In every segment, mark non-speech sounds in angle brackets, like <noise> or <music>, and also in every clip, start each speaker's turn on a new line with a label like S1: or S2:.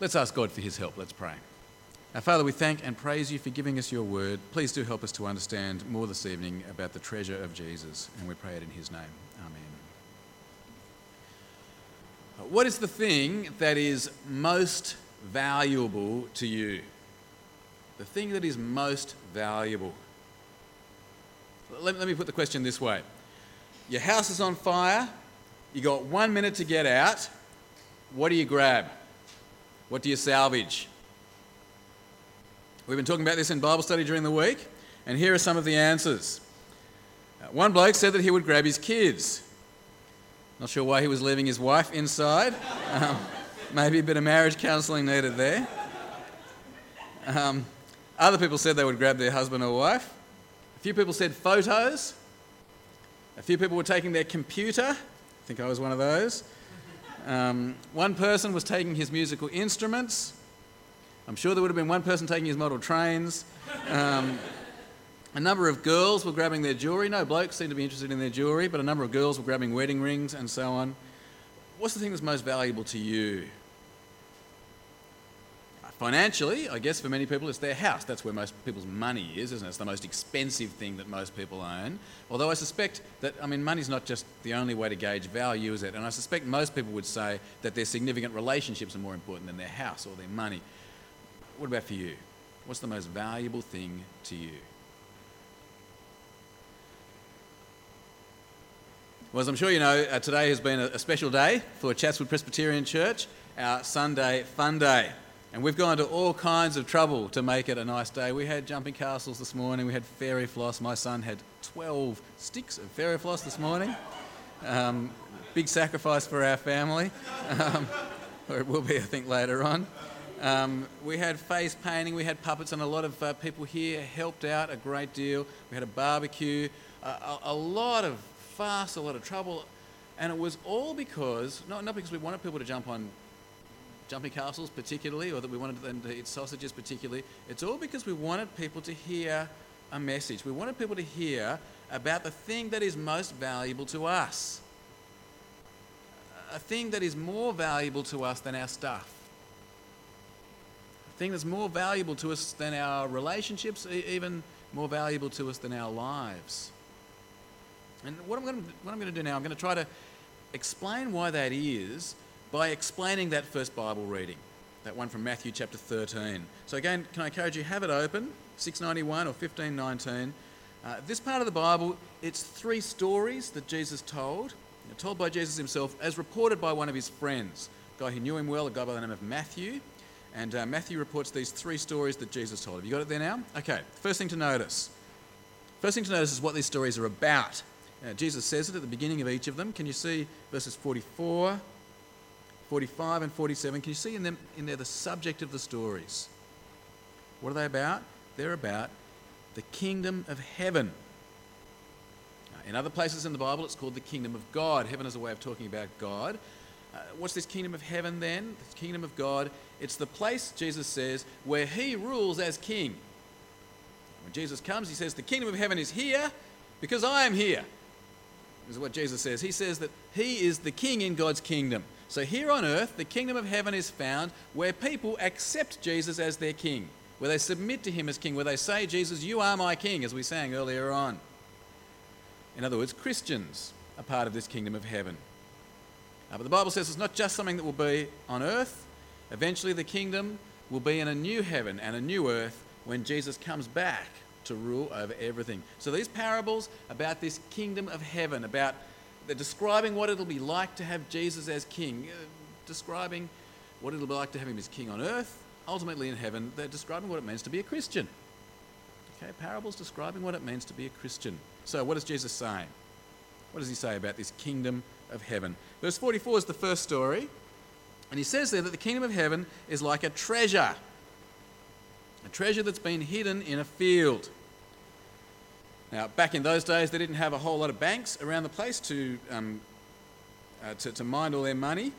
S1: Let's ask God for his help. Let's pray. Our Father, we thank and praise you for giving us your word. Please do help us to understand more this evening about the treasure of Jesus, and we pray it in his name. Amen. What is the thing that is most valuable to you? The thing that is most valuable. Let, me put the question this way Your house is on fire, you got one minute to get out. What do you grab? What do you salvage? We've been talking about this in Bible study during the week, and here are some of the answers. Uh, one bloke said that he would grab his kids. Not sure why he was leaving his wife inside. Um, maybe a bit of marriage counselling needed there. Um, other people said they would grab their husband or wife. A few people said photos. A few people were taking their computer. I think I was one of those. Um, one person was taking his musical instruments. I'm sure there would have been one person taking his model trains. Um, a number of girls were grabbing their jewellery. No blokes seemed to be interested in their jewellery, but a number of girls were grabbing wedding rings and so on. What's the thing that's most valuable to you? Financially, I guess for many people, it's their house. That's where most people's money is, isn't it? It's the most expensive thing that most people own. Although I suspect that, I mean, money's not just the only way to gauge value, is it? And I suspect most people would say that their significant relationships are more important than their house or their money. What about for you? What's the most valuable thing to you? Well, as I'm sure you know, uh, today has been a, a special day for Chatswood Presbyterian Church, our Sunday fun day. And we've gone to all kinds of trouble to make it a nice day. We had jumping castles this morning, we had fairy floss. My son had 12 sticks of fairy floss this morning. Um, big sacrifice for our family, um, <laughs> or it will be, I think, later on. Um, we had face painting, we had puppets, and a lot of uh, people here helped out a great deal. We had a barbecue, uh, a, a, lot of fuss, a lot of trouble, and it was all because, not, not because we wanted people to jump on jumping castles particularly, or that we wanted them to eat sausages particularly. It's all because we wanted people to hear a message. We wanted people to hear about the thing that is most valuable to us. A thing that is more valuable to us than our stuff. A thing that's more valuable to us than our relationships, even more valuable to us than our lives. And what I'm going to, what I'm going to do now, I'm going to try to explain why that is by explaining that first Bible reading, that one from Matthew chapter 13. So, again, can I encourage you, have it open, 691 or 1519. Uh, this part of the Bible, it's three stories that Jesus told, told by Jesus himself, as reported by one of his friends, a guy who knew him well, a guy by the name of Matthew. And uh, Matthew reports these three stories that Jesus told. Have you got it there now? Okay, first thing to notice. First thing to notice is what these stories are about. Uh, Jesus says it at the beginning of each of them. Can you see verses 44, 45 and 47, can you see in, them, in there the subject of the stories? What are they about? They're about the kingdom of heaven. In other places in the Bible, it's called the kingdom of God. Heaven is a way of talking about God. Uh, what's this kingdom of heaven then? The kingdom of God. It's the place, Jesus says, where he rules as king. When Jesus comes, he says, The kingdom of heaven is here because I am here. This is what Jesus says. He says that he is the king in God's kingdom. So here on earth, the kingdom of heaven is found where people accept Jesus as their king, where they submit to him as king, where they say, Jesus, you are my king, as we sang earlier on. In other words, Christians are part of this kingdom of heaven. Uh, but the Bible says it's not just something that will be on earth. Eventually, the kingdom will be in a new heaven and a new earth when Jesus comes back to rule over everything. So these parables about this kingdom of heaven, about they're describing what it'll be like to have Jesus as king, uh, describing what it'll be like to have him as king on earth, ultimately in heaven. They're describing what it means to be a Christian. Okay, parables describing what it means to be a Christian. So, what is Jesus saying? What does he say about this kingdom of heaven? Verse 44 is the first story, and he says there that the kingdom of heaven is like a treasure, a treasure that's been hidden in a field. Now, back in those days, they didn't have a whole lot of banks around the place to, um, uh, to, to mind all their money.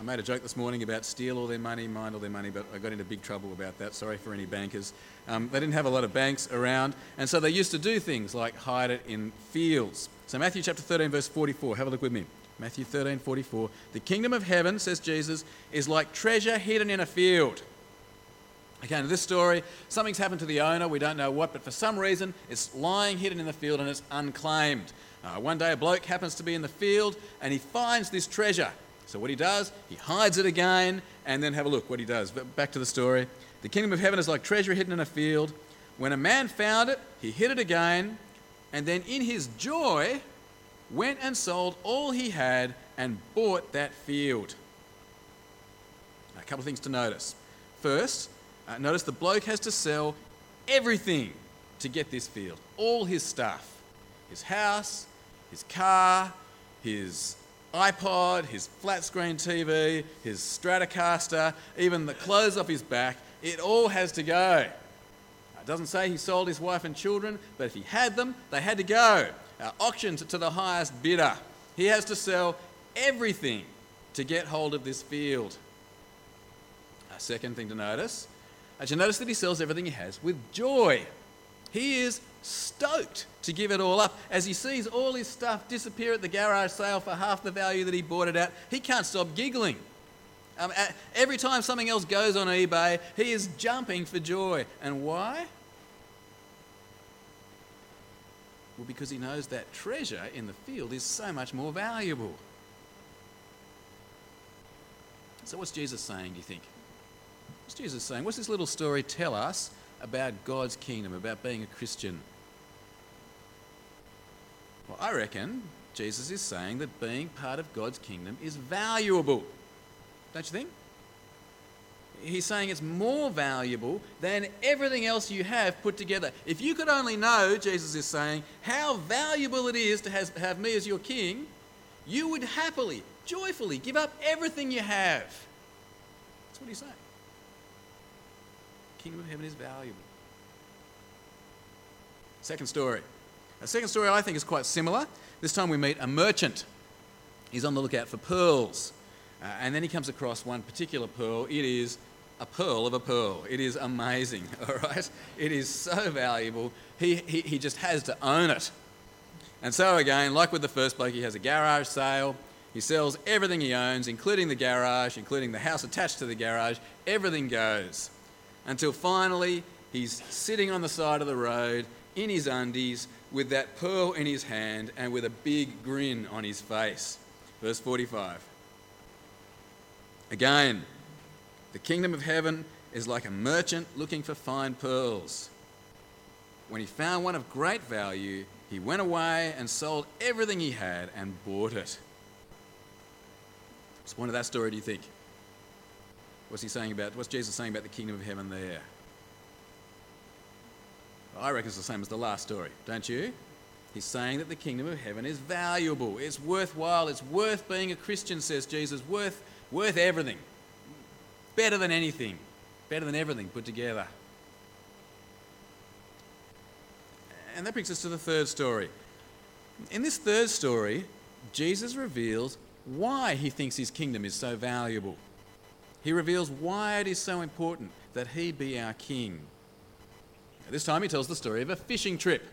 S1: I made a joke this morning about steal all their money, mind all their money, but I got into big trouble about that. Sorry for any bankers. Um, they didn't have a lot of banks around, and so they used to do things like hide it in fields. So, Matthew chapter 13, verse 44, have a look with me. Matthew 13, 44. The kingdom of heaven, says Jesus, is like treasure hidden in a field. Again, in this story, something's happened to the owner, we don't know what, but for some reason it's lying hidden in the field and it's unclaimed. Uh, one day a bloke happens to be in the field and he finds this treasure. So what he does, he hides it again and then have a look what he does. But Back to the story. The kingdom of heaven is like treasure hidden in a field. When a man found it, he hid it again, and then in his joy went and sold all he had and bought that field. A couple of things to notice. First, uh, notice the bloke has to sell everything to get this field, all his stuff his house, his car, his iPod, his flat screen TV, his Stratocaster, even the clothes off his back. It all has to go. It doesn't say he sold his wife and children, but if he had them, they had to go. Uh, auctioned to the highest bidder. He has to sell everything to get hold of this field. A second thing to notice as you notice that he sells everything he has with joy. He is stoked to give it all up. As he sees all his stuff disappear at the garage sale for half the value that he bought it at, he can't stop giggling. Um, every time something else goes on eBay, he is jumping for joy. And why? Well, because he knows that treasure in the field is so much more valuable. So, what's Jesus saying, do you think? What's Jesus saying? What's this little story tell us about God's kingdom, about being a Christian? Well, I reckon Jesus is saying that being part of God's kingdom is valuable. Don't you think? He's saying it's more valuable than everything else you have put together. If you could only know, Jesus is saying, how valuable it is to have, me as your king, you would happily, joyfully give up everything you have. That's what he's saying kingdom of heaven is valuable. Second story. A second story I think is quite similar. This time we meet a merchant. He's on the lookout for pearls. Uh, and then he comes across one particular pearl. It is a pearl of a pearl. It is amazing, <laughs> all right? It is so valuable. He, he, he just has to own it. And so, again, like with the first bloke, he has a garage sale. He sells everything he owns, including the garage, including the house attached to the garage. Everything goes until finally he's sitting on the side of the road in his undies with that pearl in his hand and with a big grin on his face. Verse 45. Again, the kingdom of heaven is like a merchant looking for fine pearls. When he found one of great value, he went away and sold everything he had and bought it. What's the point of that story, do you think? What's he saying about, what's Jesus saying about the kingdom of heaven there? I reckon it's the same as the last story, don't you? He's saying that the kingdom of heaven is valuable, it's worthwhile, it's worth being a Christian, says Jesus, worth, worth everything. Better than anything, better than everything put together. And that brings us to the third story. In this third story, Jesus reveals why he thinks his kingdom is so valuable. He reveals why it is so important that he be our king. This time he tells the story of a fishing trip.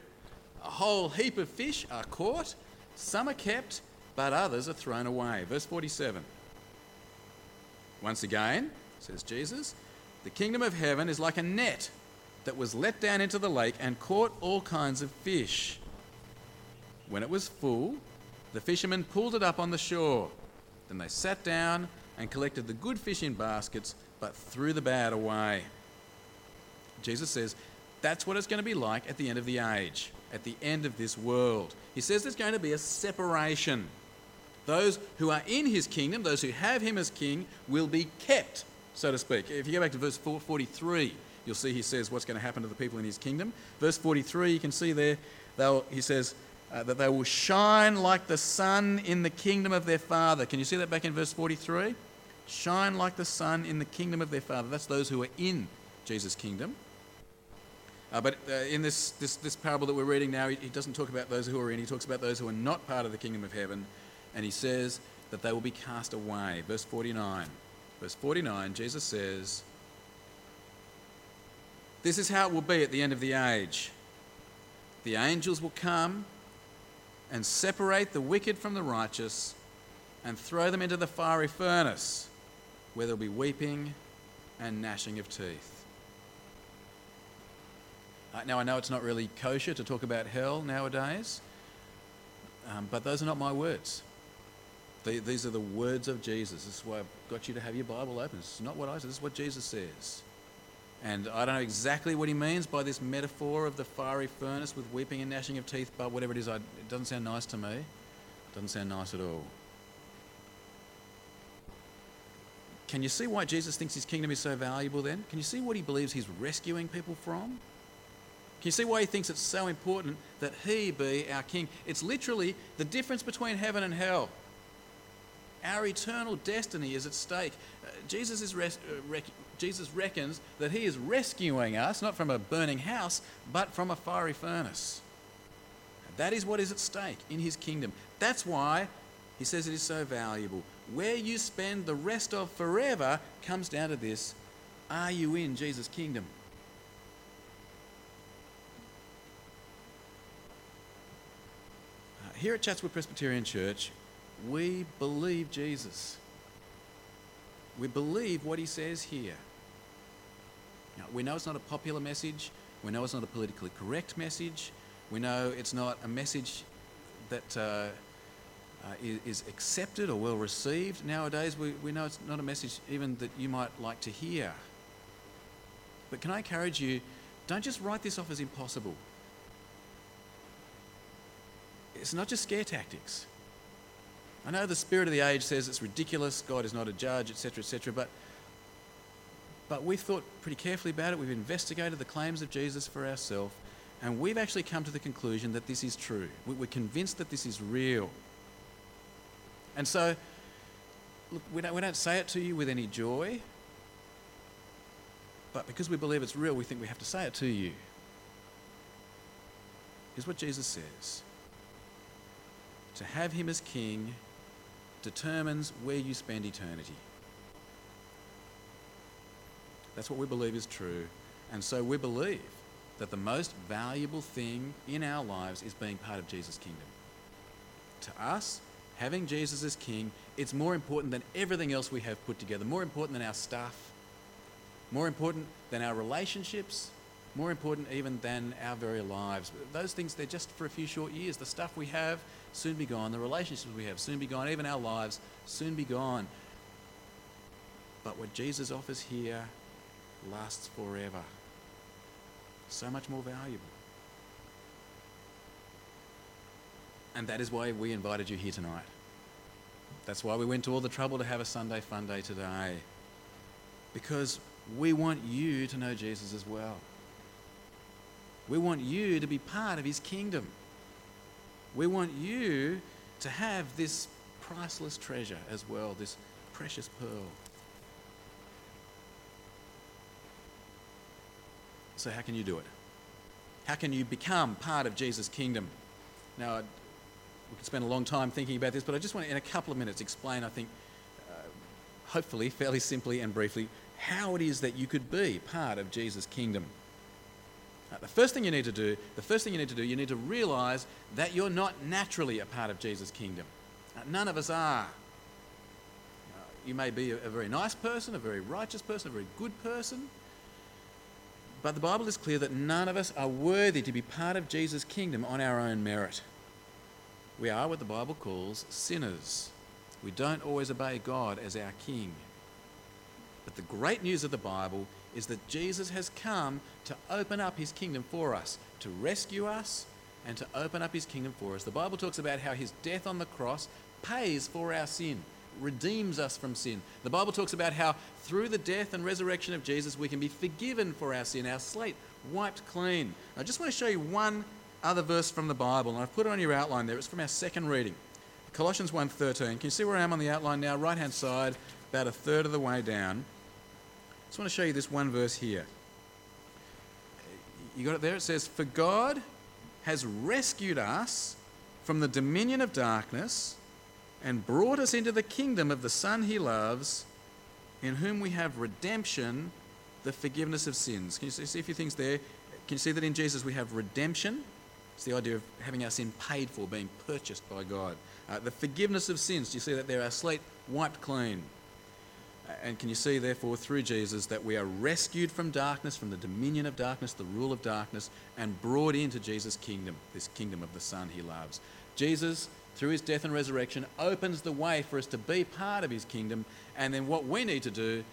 S1: A whole heap of fish are caught, some are kept, but others are thrown away. Verse 47. Once again, says Jesus, the kingdom of heaven is like a net that was let down into the lake and caught all kinds of fish. When it was full, the fishermen pulled it up on the shore. Then they sat down and collected the good fish in baskets, but threw the bad away. Jesus says that's what it's going to be like at the end of the age, at the end of this world. He says there's going to be a separation. Those who are in his kingdom, those who have him as king, will be kept, so to speak. If you go back to verse 43, you'll see he says what's going to happen to the people in his kingdom. Verse 43, you can see there, he says, uh, that they will shine like the sun in the kingdom of their Father. Can you see that back in verse 43? Shine like the sun in the kingdom of their Father. That's those who are in Jesus' kingdom. Uh, but uh, in this, this, this parable that we're reading now, he, he doesn't talk about those who are in, he talks about those who are not part of the kingdom of heaven. And he says that they will be cast away. Verse 49. Verse 49, Jesus says, This is how it will be at the end of the age. The angels will come and separate the wicked from the righteous and throw them into the fiery furnace, where there'll be weeping and gnashing of teeth. Uh, now, I know it's not really kosher to talk about hell nowadays, um, but those are not my words. The, these are the words of Jesus. This is why I've got you to have your Bible open. This is not what I say, this is what Jesus says. And I don't know exactly what he means by this metaphor of the fiery furnace with weeping and gnashing of teeth, but whatever it is, I, it doesn't sound nice to me. It doesn't sound nice at all. Can you see why Jesus thinks his kingdom is so valuable then? Can you see what he believes he's rescuing people from? Can you see why he thinks it's so important that he be our king? It's literally the difference between heaven and hell. Our eternal destiny is at stake. Uh, Jesus, is res- uh, rec- Jesus reckons that he is rescuing us, not from a burning house, but from a fiery furnace. That is what is at stake in his kingdom. That's why he says it is so valuable. Where you spend the rest of forever comes down to this are you in Jesus' kingdom? Uh, here at Chatswood Presbyterian Church, we believe Jesus. We believe what he says here. Now, we know it's not a popular message. We know it's not a politically correct message. We know it's not a message that uh, uh, Uh, is, is accepted or well received nowadays. We, we know it's not a message even that you might like to hear. But can I encourage you, don't just write this off as impossible. It's not just scare tactics. I know the spirit of the age says it's ridiculous, God is not a judge, etc., etc., but, but we've thought pretty carefully about it. We've investigated the claims of Jesus for ourselves, and we've actually come to the conclusion that this is true. We're convinced that this is real. And so, look, we don't, we don't say it to you with any joy, but because we believe it's real, we think we have to say it to you. Here's what Jesus says To have him as king determines where you spend eternity. That's what we believe is true. And so we believe that the most valuable thing in our lives is being part of Jesus' kingdom. To us, having Jesus as king, it's more important than everything else we have put together, more important than our stuff, more important than our relationships, more important even than our very lives. Those things, they're just for a few short years. The stuff we have, soon be gone. The relationships we have, soon be gone. Even our lives, soon be gone. But what Jesus offers here lasts forever. So much more valuable. And that is why we invited you here tonight. That's why we went to all the trouble to have a Sunday fun day today. Because we want you to know Jesus as well. We want you to be part of his kingdom. We want you to have this priceless treasure as well, this precious pearl. So, how can you do it? How can you become part of Jesus' kingdom? Now, we could spend a long time thinking about this, but I just want to, in a couple of minutes, explain, I think, uh, hopefully, fairly simply and briefly, how it is that you could be part of Jesus' kingdom. Uh, the first thing you need to do, the first thing you need to do, you need to realize that you're not naturally a part of Jesus' kingdom. Uh, none of us are. Uh, you may be a, a very nice person, a very righteous person, a very good person. But the Bible is clear that none of us are worthy to be part of Jesus' kingdom on our own merit. We are what the Bible calls sinners. We don't always obey God as our King. But the great news of the Bible is that Jesus has come to open up his kingdom for us, to rescue us, and to open up his kingdom for us. The Bible talks about how his death on the cross pays for our sin, redeems us from sin. The Bible talks about how through the death and resurrection of Jesus, we can be forgiven for our sin, our slate wiped clean. I just want to show you one other verse from the Bible, and I've put it on your outline there. It's from our second reading. Colossians 1.13. Can you see where I am on the outline now? Right hand side, about a third of the way down. I just want to show you this one verse here. You got it there? It says, For God has rescued us from the dominion of darkness and brought us into the kingdom of the Son he loves, in whom we have redemption, the forgiveness of sins. Can you see a few things there? Can you see that in Jesus we have redemption? It's the idea of having our sin paid for, being purchased by God. Uh, the forgiveness of sins, do you see that there? Our slate wiped clean. Uh, and can you see, therefore, through Jesus, that we are rescued from darkness, from the dominion of darkness, the rule of darkness, and brought into Jesus' kingdom, this kingdom of the Son he loves. Jesus, through his death and resurrection, opens the way for us to be part of his kingdom. And then what we need to do,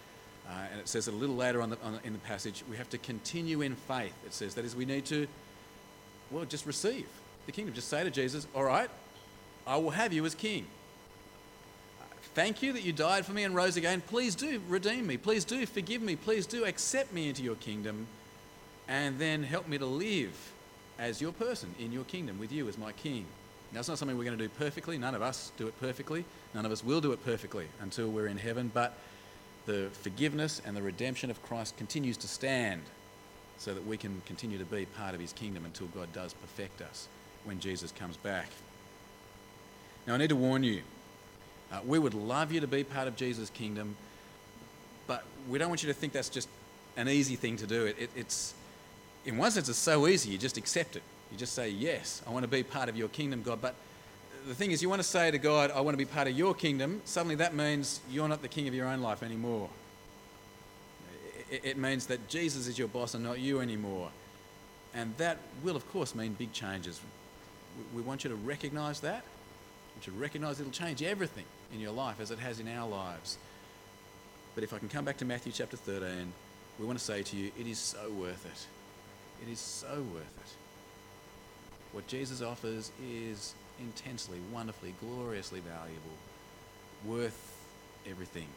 S1: uh, and it says it a little later on, the, on in the passage, we have to continue in faith. It says that is, we need to, well, just receive the kingdom. Just say to Jesus, All right, I will have you as king. Thank you that you died for me and rose again. Please do redeem me. Please do forgive me. Please do accept me into your kingdom. And then help me to live as your person in your kingdom with you as my king. Now, it's not something we're going to do perfectly. None of us do it perfectly. None of us will do it perfectly until we're in heaven. But the forgiveness and the redemption of Christ continues to stand so that we can continue to be part of his kingdom until God does perfect us when Jesus comes back. Now, I need to warn you uh, we would love you to be part of Jesus' kingdom, but we don't want you to think that's just an easy thing to do. It, it, it's, in one sense, it's so easy, you just accept it. You just say, Yes, I want to be part of your kingdom, God. But the thing is, you want to say to God, I want to be part of your kingdom, suddenly that means you're not the king of your own life anymore. It, means that Jesus is your boss and not you anymore. And that will, of course, mean big changes. We want you to recognize that. We want you to recognize it'll change everything in your life as it has in our lives. But if I can come back to Matthew chapter 13, we want to say to you, it is so worth it. It is so worth it. What Jesus offers is intensely, wonderfully, gloriously valuable, worth everything.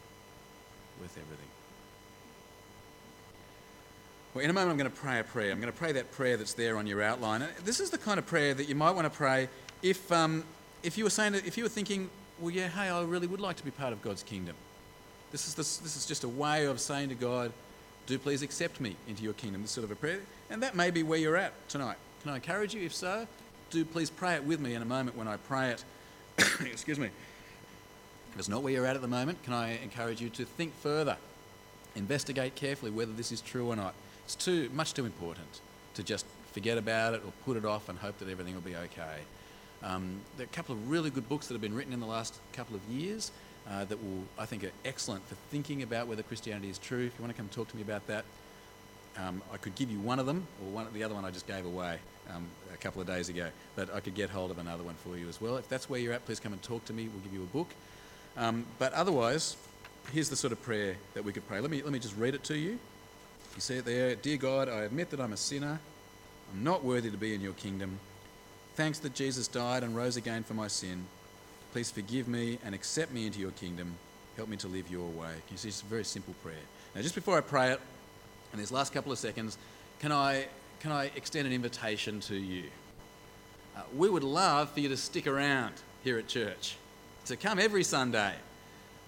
S1: Worth everything. Well, in a moment, I'm going to pray a prayer. I'm going to pray that prayer that's there on your outline. This is the kind of prayer that you might want to pray if, um, if you were saying, if you were thinking, well, yeah, hey, I really would like to be part of God's kingdom. This is, this, this is just a way of saying to God, do please accept me into your kingdom, this sort of a prayer. And that may be where you're at tonight. Can I encourage you? If so, do please pray it with me in a moment when I pray it. <coughs> Excuse me. If it's not where you're at at the moment, can I encourage you to think further? Investigate carefully whether this is true or not. It's too much too important to just forget about it or put it off and hope that everything will be okay. Um, there are a couple of really good books that have been written in the last couple of years uh, that will, I think, are excellent for thinking about whether Christianity is true. If you want to come talk to me about that, um, I could give you one of them, or one, the other one I just gave away um, a couple of days ago. But I could get hold of another one for you as well. If that's where you're at, please come and talk to me. We'll give you a book. Um, but otherwise, here's the sort of prayer that we could pray. Let me, let me just read it to you. You see it there. Dear God, I admit that I'm a sinner. I'm not worthy to be in your kingdom. Thanks that Jesus died and rose again for my sin. Please forgive me and accept me into your kingdom. Help me to live your way. You see, it's a very simple prayer. Now, just before I pray it, in these last couple of seconds, can I, can I extend an invitation to you? Uh, we would love for you to stick around here at church, to come every Sunday.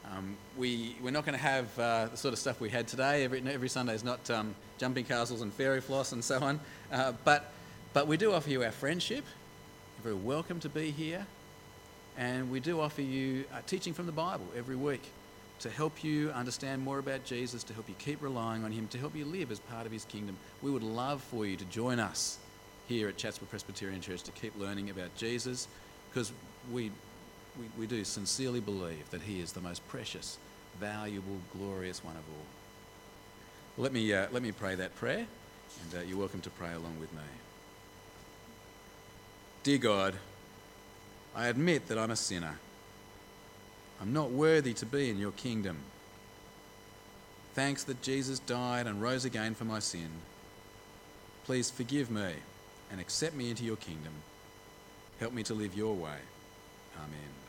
S1: Um, we, we're not going to have uh, the sort of stuff we had today. Every, every Sunday is not um, jumping castles and fairy floss and so on. Uh, but, but we do offer you our friendship. You're very welcome to be here. And we do offer you uh, teaching from the Bible every week to help you understand more about Jesus, to help you keep relying on Him, to help you live as part of His kingdom. We would love for you to join us here at Chatswood Presbyterian Church to keep learning about Jesus because we, we, we do sincerely believe that He is the most precious, valuable, glorious one of all. Well, let, me, uh, let me pray that prayer, and uh, you're welcome to pray along with me. Dear God, I admit that I'm a sinner. I'm not worthy to be in your kingdom. Thanks that Jesus died and rose again for my sin. Please forgive me and accept me into your kingdom. Help me to live your way. Amen.